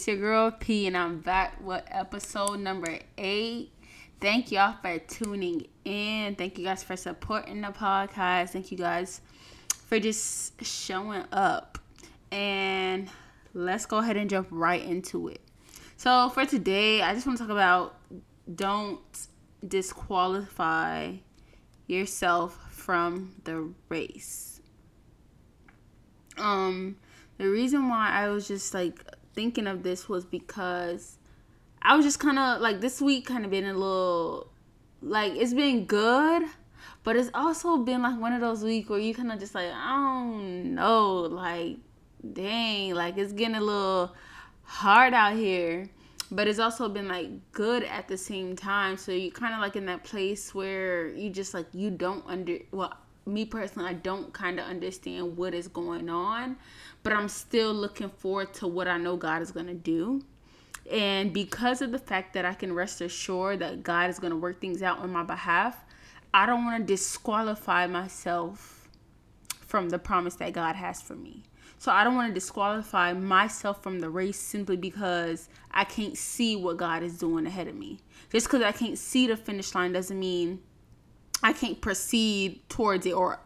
It's your girl P, and I'm back with episode number eight. Thank y'all for tuning in. Thank you guys for supporting the podcast. Thank you guys for just showing up. And let's go ahead and jump right into it. So, for today, I just want to talk about don't disqualify yourself from the race. Um, the reason why I was just like thinking of this was because I was just kind of like this week kind of been a little like it's been good, but it's also been like one of those weeks where you kind of just like I don't know, like dang, like it's getting a little hard out here but it's also been like good at the same time. So you kind of like in that place where you just like you don't under well me personally i don't kind of understand what is going on but i'm still looking forward to what i know god is going to do and because of the fact that i can rest assured that god is going to work things out on my behalf i don't want to disqualify myself from the promise that god has for me so I don't want to disqualify myself from the race simply because I can't see what God is doing ahead of me. Just because I can't see the finish line doesn't mean I can't proceed towards it or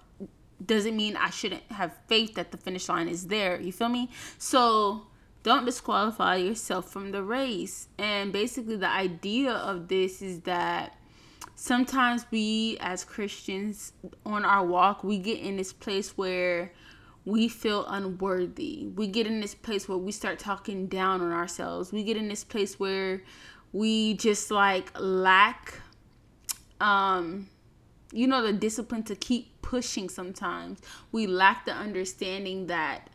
doesn't mean I shouldn't have faith that the finish line is there. You feel me? So don't disqualify yourself from the race. And basically, the idea of this is that sometimes we as Christians on our walk, we get in this place where we feel unworthy. We get in this place where we start talking down on ourselves. We get in this place where we just like lack um you know the discipline to keep pushing sometimes. We lack the understanding that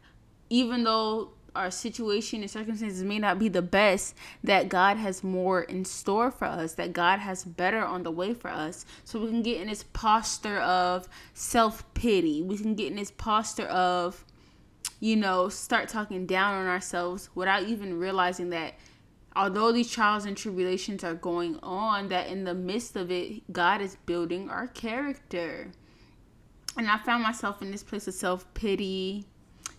even though our situation and circumstances may not be the best, that God has more in store for us, that God has better on the way for us. So we can get in this posture of self pity. We can get in this posture of, you know, start talking down on ourselves without even realizing that although these trials and tribulations are going on, that in the midst of it, God is building our character. And I found myself in this place of self pity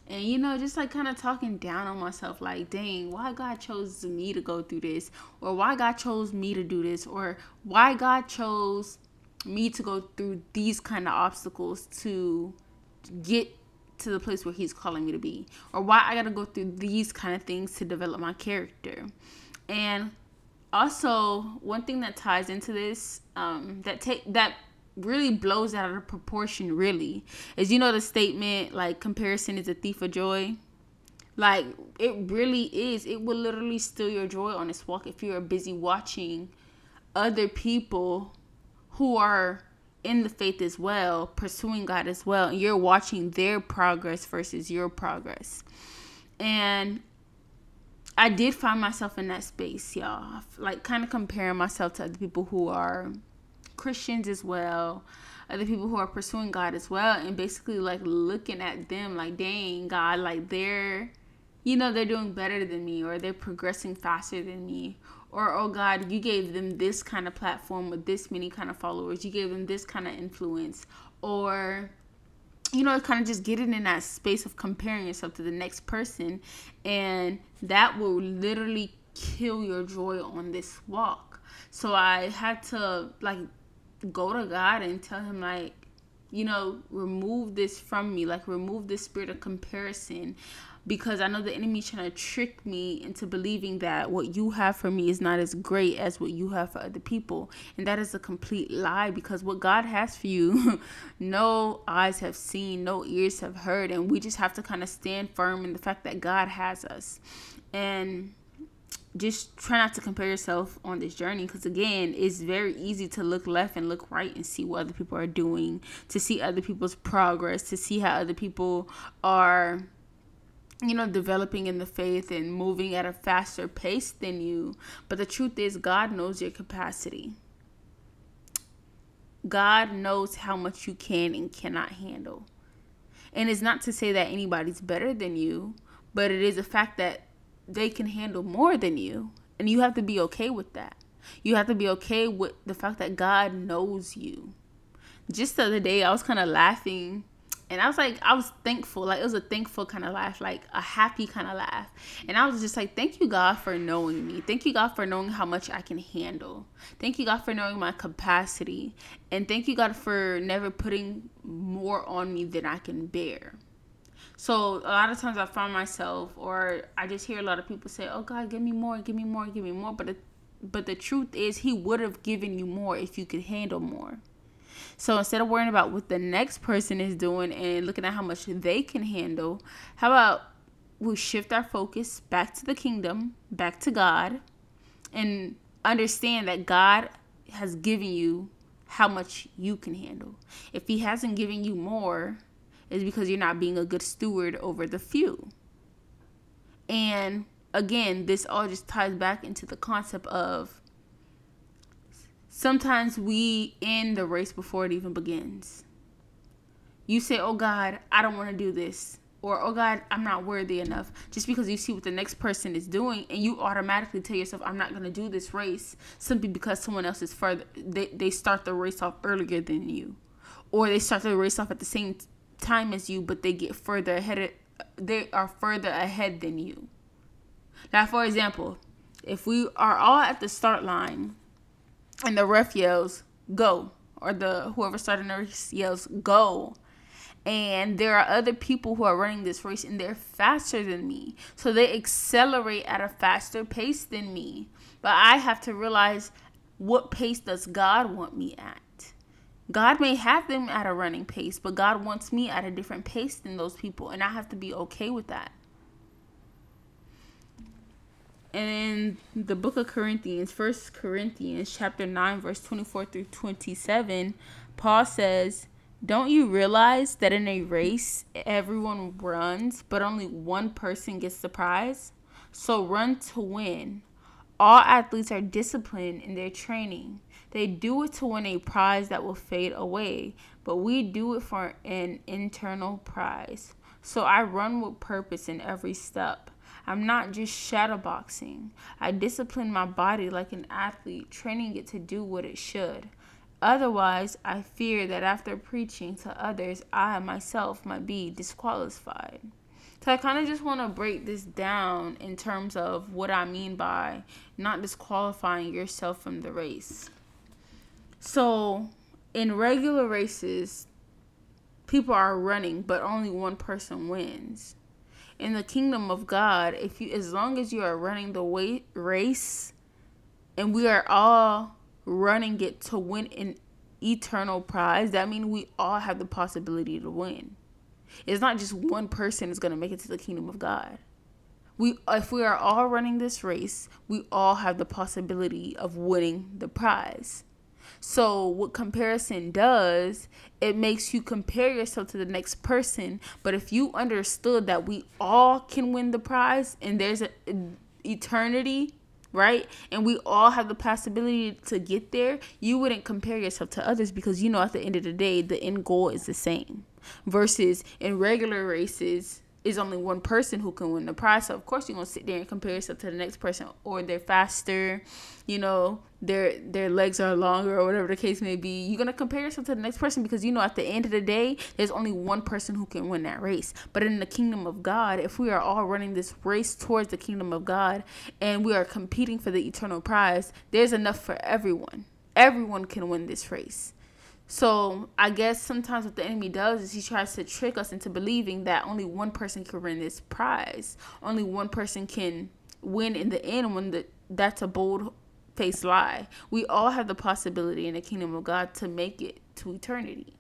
and you know just like kind of talking down on myself like dang why god chose me to go through this? Or why god chose me to do this? Or why god chose me to go through these kind of obstacles to get to the place where he's calling me to be? Or why i gotta go through these kind of things to develop my character and also one thing that ties into this um, that take that really blows out of proportion really is you know the statement like comparison is a thief of joy? Like it really is. It will literally steal your joy on this walk if you're busy watching other people who are in the faith as well pursuing god as well and you're watching their progress versus your progress. And i did find myself in that space y'all. Like kind of comparing myself to other people who are Christians as well, other people who are pursuing God as well, and basically like looking at them like, dang, God, like they're, you know, they're doing better than me, or they're progressing faster than me, or oh God, you gave them this kind of platform with this many kind of followers, you gave them this kind of influence, or you know, kind of just getting in that space of comparing yourself to the next person, and that will literally kill your joy on this walk. So I had to like go to God and tell him like you know remove this from me like remove this spirit of comparison because I know the enemy trying to trick me into believing that what you have for me is not as great as what you have for other people. And that is a complete lie because what God has for you, no eyes have seen, no ears have heard. And we just have to kind of stand firm in the fact that God has us. And just try not to compare yourself on this journey because again it's very easy to look left and look right and see what other people are doing to see other people's progress to see how other people are you know developing in the faith and moving at a faster pace than you. But the truth is god knows your capacity. God knows how much you can and cannot handle. And it's not to say that anybody's better than you but it is a fact that they can handle more than you. And you have to be okay with that. You have to be okay with the fact that God knows you. Just the other day, I was kind of laughing And I was like, I was thankful. Like, it was a thankful kind of laugh, like a happy kind of laugh. And I was just like, thank you, God, for knowing me. Thank you, God, for knowing how much I can handle. Thank you, God, for knowing my capacity. And thank you, God, for never putting more on me than I can bear. So a lot of times I find myself, or I just hear a lot of people say, "Oh God, give me more, give me more, give me more." But the, but the truth is, He would have given you more if you could handle more. So instead of worrying about what the next person is doing and looking at how much they can handle, how about we shift our focus back to the kingdom, back to God, and understand that God has given you how much you can handle. If He hasn't given you more, it's because you're not being a good steward over the few. And again, this all just ties back into the concept of Sometimes we end the race before it even begins. You say, Oh God, I don't want to do this. Or, Oh God, I'm not worthy enough. Just because you see what the next person is doing and you automatically tell yourself, I'm not going to do this race simply because someone else is further. They, they start the race off earlier than you. Or they start the race off at the same time as you, but they get further ahead. Of, they are further ahead than you. Now, for example, if we are all at the start line and the ref yells go or the whoever started the race yells go and there are other people who are running this race and they're faster than me so they accelerate at a faster pace than me but i have to realize what pace does god want me at god may have them at a running pace but god wants me at a different pace than those people and i have to be okay with that And in the book of Corinthians, First Corinthians chapter 9 verse 24 through 27, Paul says, "Don't you realize that in a race everyone runs, but only one person gets the prize? So run to win. All athletes are disciplined in their training. They do it to win a prize that will fade away, but we do it for an internal prize. So I run with purpose in every step." I'm not just shadowboxing. I discipline my body like an athlete, training it to do what it should. Otherwise, I fear that after preaching to others, I myself might be disqualified. So I kind of just want to break this down in terms of what I mean by not disqualifying yourself from the race. So, in regular races, people are running, but only one person wins in the kingdom of God, if you as long as you are running the race and we are all running it to win an eternal prize, that means we all have the possibility to win. It's not just one person is going to make it to the kingdom of God. We if we are all running this race, we all have the possibility of winning the prize. So, what comparison does, it makes you compare yourself to the next person. But if you understood that we all can win the prize and there's an eternity, right? And we all have the possibility to get there, you wouldn't compare yourself to others because you know at the end of the day, the end goal is the same. Versus in regular races, is only one person who can win the prize. So of course you're gonna sit there and compare yourself to the next person, or they're faster, you know, their their legs are longer, or whatever the case may be. You're gonna compare yourself to the next person because you know at the end of the day, there's only one person who can win that race. But in the kingdom of God, if we are all running this race towards the kingdom of God and we are competing for the eternal prize, there's enough for everyone. Everyone can win this race. So I guess sometimes what the enemy does is he tries to trick us into believing that only one person can win this prize. Only one person can win in the end when the that's a bold faced lie. We all have the possibility in the kingdom of God to make it to eternity.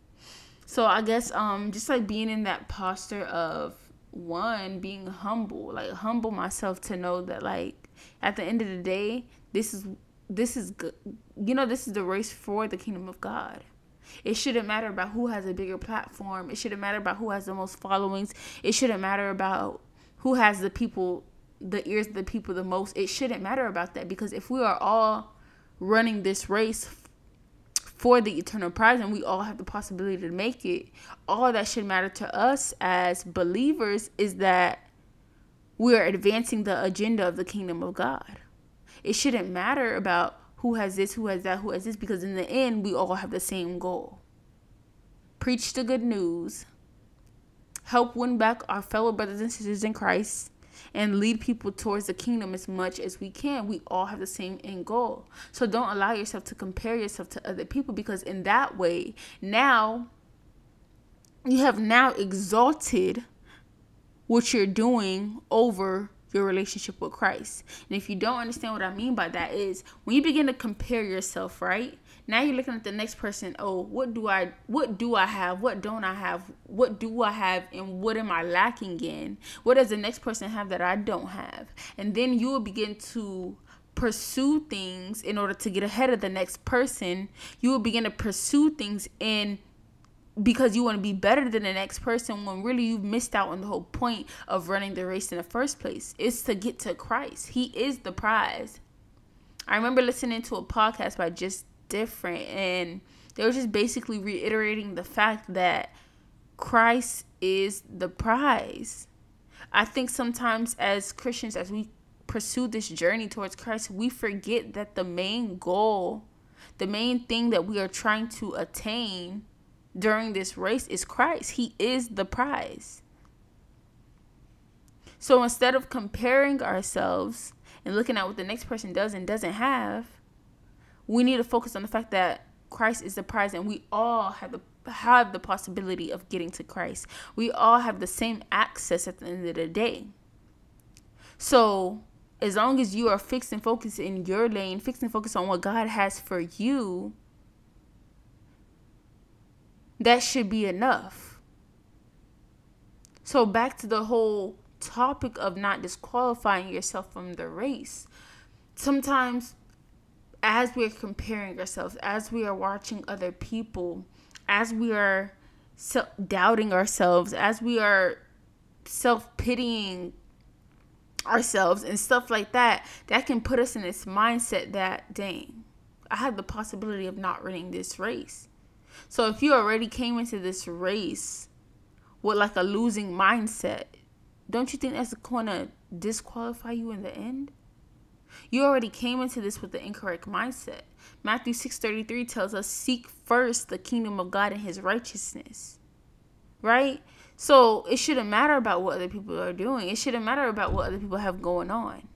So I guess um just like being in that posture of one being humble, like humble myself to know that like at the end of the day, this is this is good. You know, this is the race for the kingdom of God. It shouldn't matter about who has a bigger platform. It shouldn't matter about who has the most followings. It shouldn't matter about who has the people, the ears of the people the most. It shouldn't matter about that because if we are all running this race for the eternal prize and we all have the possibility to make it, all that should matter to us as believers is that we are advancing the agenda of the kingdom of God. It shouldn't matter about who has this, who has that, who has this, because in the end, we all have the same goal preach the good news help win back our fellow brothers and sisters in Christ, and lead people towards the kingdom as much as we can. We all have the same end goal. So don't allow yourself to compare yourself to other people because in that way, now you have now exalted what you're doing over your relationship with Christ. And if you don't understand what I mean by that is when you begin to compare yourself, right? Now you're looking at the next person, oh, what do I what do I have? What don't I have? What do I have and what am I lacking in? What does the next person have that I don't have? And then you will begin to pursue things in order to get ahead of the next person. You will begin to pursue things in because you want to be better than the next person when really you've missed out on the whole point of running the race in the first place. It's to get to Christ. He is the prize. I remember listening to a podcast by Just Different and they were just basically reiterating the fact that Christ is the prize. I think sometimes as Christians as we pursue this journey towards Christ, we forget that the main goal, the main thing that we are trying to attain during this race is Christ. He is the prize. So instead of comparing ourselves and looking at what the next person does and doesn't have, we need to focus on the fact that Christ is the prize and we all have the have the possibility of getting to Christ. We all have the same access at the end of the day. So, as long as you are fixed and focused in your lane, fixed and focused on what God has for you, that should be enough. So, back to the whole topic of not disqualifying yourself from the race. Sometimes, as we're comparing ourselves, as we are watching other people, as we are self doubting ourselves, as we are self pitying ourselves and stuff like that, that can put us in this mindset that, dang, I have the possibility of not winning this race. So if you already came into this race with like a losing mindset, don't you think that's going to disqualify you in the end? You already came into this with the incorrect mindset. Matthew 6:33 tells us seek first the kingdom of God and his righteousness. Right? So it shouldn't matter about what other people are doing. It shouldn't matter about what other people have going on.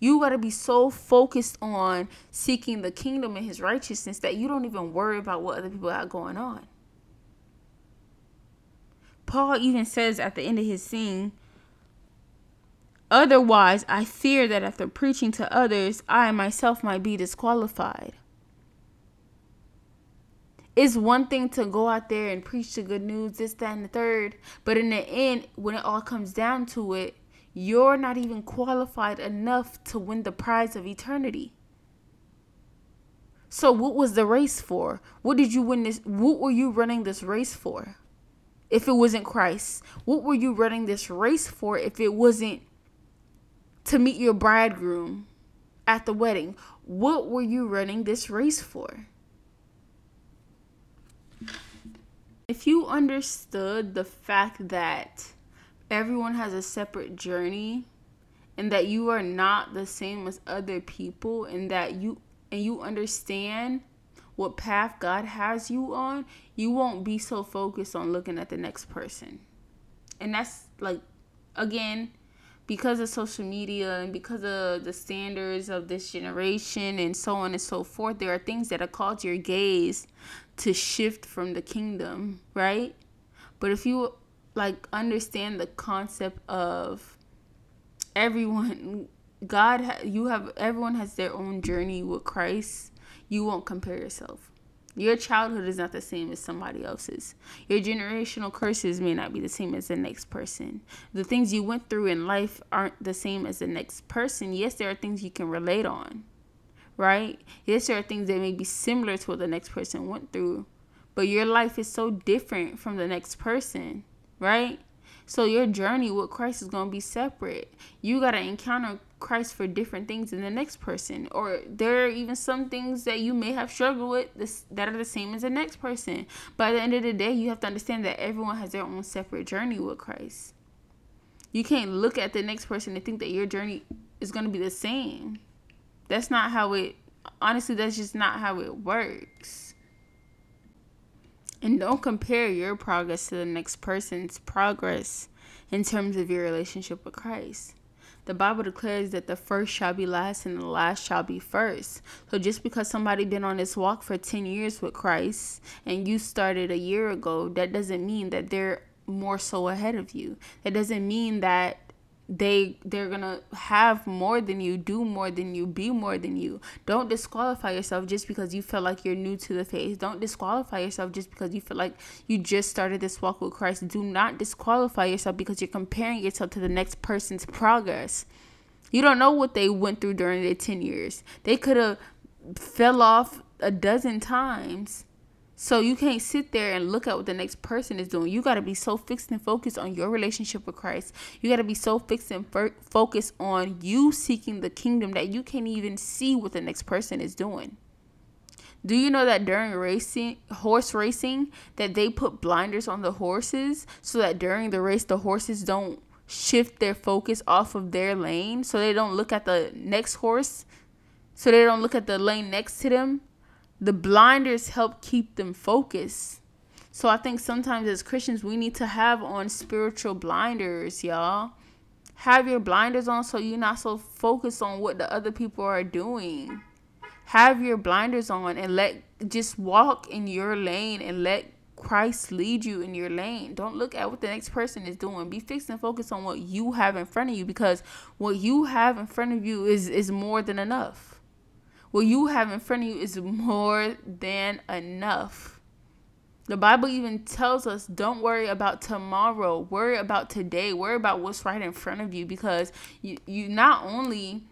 You got to be so focused on seeking the kingdom and his righteousness that you don't even worry about what other people have going on. Paul even says at the end of his scene, Otherwise, I fear that after preaching to others, I myself might be disqualified. It's one thing to go out there and preach the good news, this, that, and the third, but in the end, when it all comes down to it, you're not even qualified enough to win the prize of eternity. So what was the race for? What did you win this what were you running this race for? If it wasn't Christ, what were you running this race for if it wasn't to meet your bridegroom at the wedding? What were you running this race for? If you understood the fact that everyone has a separate journey and that you are not the same as other people and that you and you understand what path God has you on, you won't be so focused on looking at the next person. And that's like again, because of social media and because of the standards of this generation and so on and so forth, there are things that have caused your gaze to shift from the kingdom, right? But if you like understand the concept of everyone God you have everyone has their own journey with Christ. You won't compare yourself. Your childhood is not the same as somebody else's. Your generational curses may not be the same as the next person. The things you went through in life aren't the same as the next person. Yes, there are things you can relate on, right? Yes, there are things that may be similar to what the next person went through, but your life is so different from the next person right? So your journey with Christ is going to be separate. You got to encounter Christ for different things than the next person. Or there are even some things that you may have struggled with this, that are the same as the next person. By the end of the day, you have to understand that everyone has their own separate journey with Christ. You can't look at the next person and think that your journey is going to be the same. That's not how it honestly that's just not how it works. And don't compare your progress to the next person's progress in terms of your relationship with Christ. The Bible declares that the first shall be last and the last shall be first. So just because somebody been on this walk for 10 years with Christ and you started a year ago, that doesn't mean that they're more so ahead of you. That doesn't mean that they they're gonna have more than you do more than you be more than you. Don't disqualify yourself just because you feel like you're new to the faith. Don't disqualify yourself just because you feel like you just started this walk with christ. Do not disqualify yourself because you're comparing yourself to the next person's progress. You don't know what they went through during their 10 years. They could have fell off a dozen times so you can't sit there and look at what the next person is doing. You got to be so fixed and focused on your relationship with Christ. You got to be so fixed and focused on you seeking the kingdom that you can't even see what the next person is doing. Do you know that during racing, horse racing, that they put blinders on the horses so that during the race the horses don't shift their focus off of their lane so they don't look at the next horse so they don't look at the lane next to them the blinders help keep them focused. So I think sometimes as Christians, we need to have on spiritual blinders, y'all. Have your blinders on so you're not so focused on what the other people are doing. Have your blinders on and let just walk in your lane and let Christ lead you in your lane. Don't look at what the next person is doing. Be fixed and focused on what you have in front of you because what you have in front of you is is more than enough what you have in front of you is more than enough. The Bible even tells us don't worry about tomorrow, worry about today, worry about what's right in front of you because you, you not only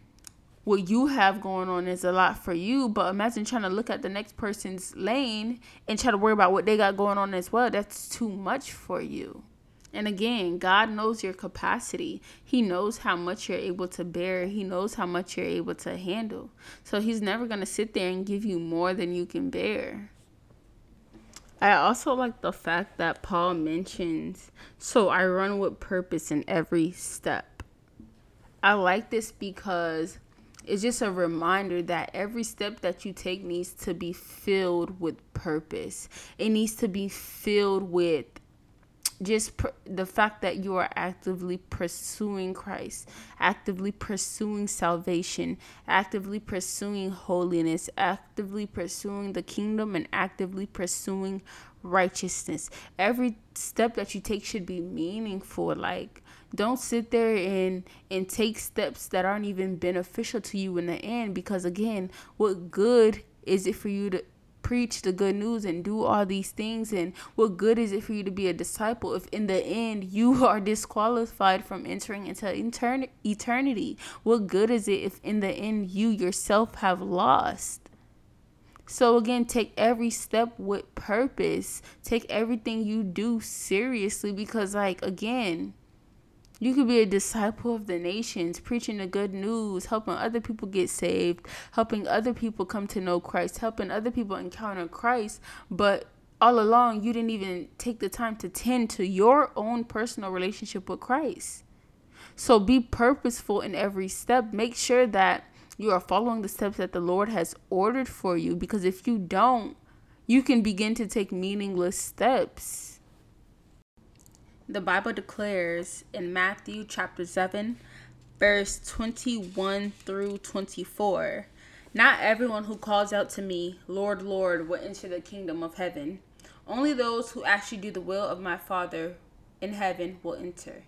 what you have going on is a lot for you, but imagine trying to look at the next person's lane and try to worry about what they got going on as well. That's too much for you. And again, God knows your capacity. He knows how much you're able to bear. He knows how much you're able to handle. So He's never going to sit there and give you more than you can bear. I also like the fact that Paul mentions, so I run with purpose in every step. I like this because it's just a reminder that every step that you take needs to be filled with purpose. It needs to be filled with just the fact that you are actively pursuing Christ, actively pursuing salvation, actively pursuing holiness, actively pursuing the kingdom, and actively pursuing righteousness. Every step that you take should be meaningful. Like, don't sit there and and take steps that aren't even beneficial to you in the end because again what good is it for you to preach the good news and do all these things and what good is it for you to be a disciple if in the end you are disqualified from entering into etern- eternity? What good is it if in the end you yourself have lost? So again take every step with purpose. Take everything you do seriously because like again you could be a disciple of the nations, preaching the good news, helping other people get saved, helping other people come to know Christ, helping other people encounter Christ. But all along, you didn't even take the time to tend to your own personal relationship with Christ. So be purposeful in every step. Make sure that you are following the steps that the Lord has ordered for you because if you don't, you can begin to take meaningless steps. The Bible declares in Matthew chapter 7, verse 21 through 24 Not everyone who calls out to me, Lord, Lord, will enter the kingdom of heaven. Only those who actually do the will of my Father in heaven will enter.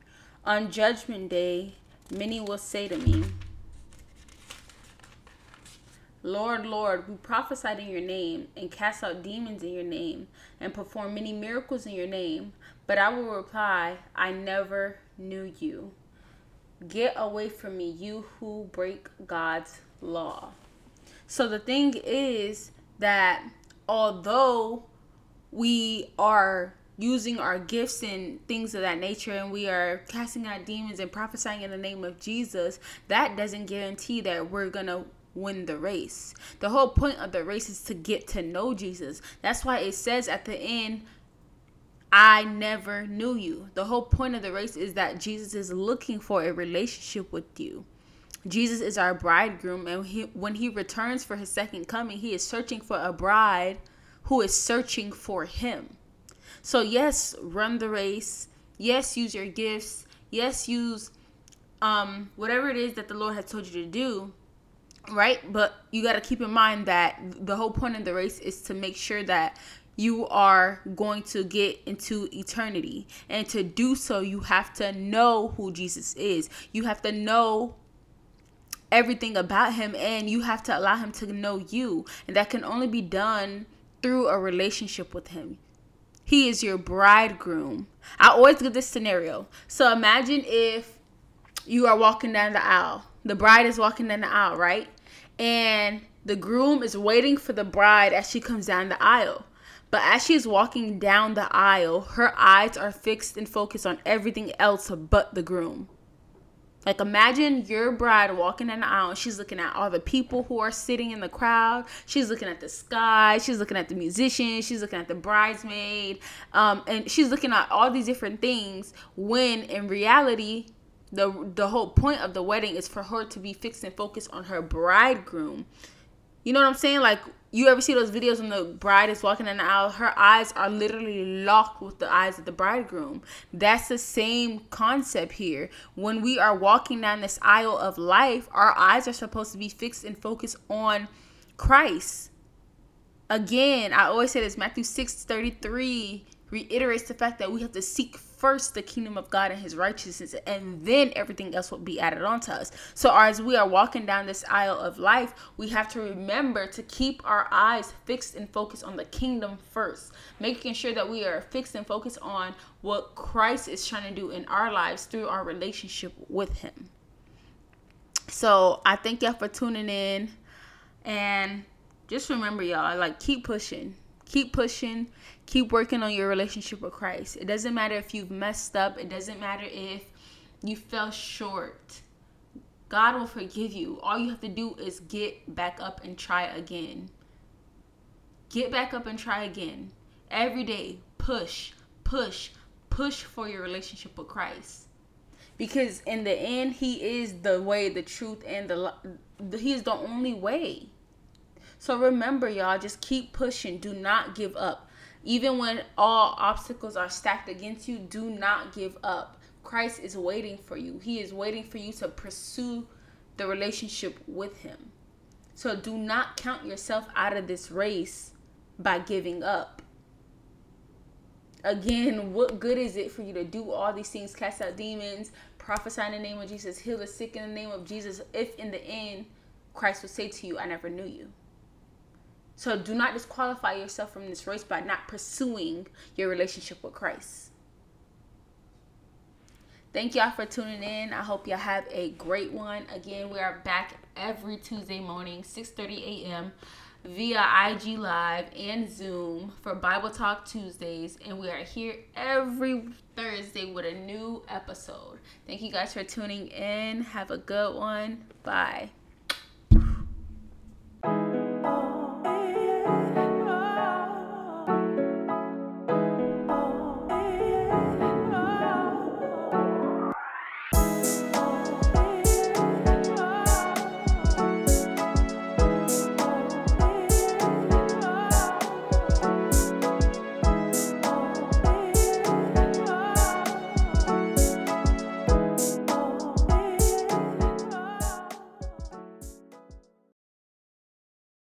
On judgment day, many will say to me, Lord, Lord, we prophesied in your name and cast out demons in your name and performed many miracles in your name. But I will reply, I never knew you. Get away from me, you who break God's law. So the thing is that although we are using our gifts and things of that nature and we are casting out demons and prophesying in the name of Jesus, that doesn't guarantee that we're going to win the race. The whole point of the race is to get to know Jesus. That's why it says at the end, I never knew you. The whole point of the race is that Jesus is looking for a relationship with you. Jesus is our bridegroom, and he, when he returns for his second coming, he is searching for a bride who is searching for him. So, yes, run the race. Yes, use your gifts. Yes, use um, whatever it is that the Lord has told you to do, right? But you got to keep in mind that the whole point of the race is to make sure that you are going to get into eternity. And to do so, you have to know who Jesus is. You have to know everything about him and you have to allow him to know you. And that can only be done through a relationship with him. He is your bridegroom. I always give this scenario. So imagine if you are walking down the aisle. The bride is walking down the aisle, right? And the groom is waiting for the bride as she comes down the aisle. But as she is walking down the aisle, her eyes are fixed and focused on everything else but the groom. Like imagine your bride walking down the aisle and she's looking at all the people who are sitting in the crowd. She's looking at the sky. She's looking at the musicians. She's looking at the bridesmaid. Um, and she's looking at all these different things when in reality the the whole point of the wedding is for her to be fixed and focused on her bridegroom. You know what I'm saying? Like you ever see those videos when the bride is walking in the aisle? Her eyes are literally locked with the eyes of the bridegroom. That's the same concept here. When we are walking down this aisle of life our eyes are supposed to be fixed and focused on christ. Again i always say this matthew 6 33 reiterates the fact that we have to seek first the kingdom of God and his righteousness, and then everything else will be added on to us. So, as we are walking down this aisle of life, we have to remember to keep our eyes fixed and focused on the kingdom first, making sure that we are fixed and focused on what Christ is trying to do in our lives through our relationship with him. So, I thank y'all for tuning in, and just remember, y'all, like, keep pushing keep pushing keep working on your relationship with christ. It doesn't matter if you've messed up. It doesn't matter if you fell short. God will forgive you. All you have to do is get back up and try again. Get back up and try again. Every day push push push for your relationship with christ. Because in the end he is the way the truth and the he is the only way. So remember, y'all, just keep pushing. Do not give up. Even when all obstacles are stacked against you, do not give up. Christ is waiting for you. He is waiting for you to pursue the relationship with Him. So do not count yourself out of this race by giving up. Again, what good is it for you to do all these things, cast out demons, prophesy in the name of Jesus, heal the sick in the name of Jesus, if in the end Christ will say to you, I never knew you? So do not disqualify yourself from this race by not pursuing your relationship with Christ. Thank y'all for tuning in. I hope y'all have a great one. Again, we are back every Tuesday morning, 6:30 a.m. via IG Live and Zoom for Bible Talk Tuesdays, and we are here every Thursday with a new episode. Thank you guys for tuning in. Have a good one. Bye.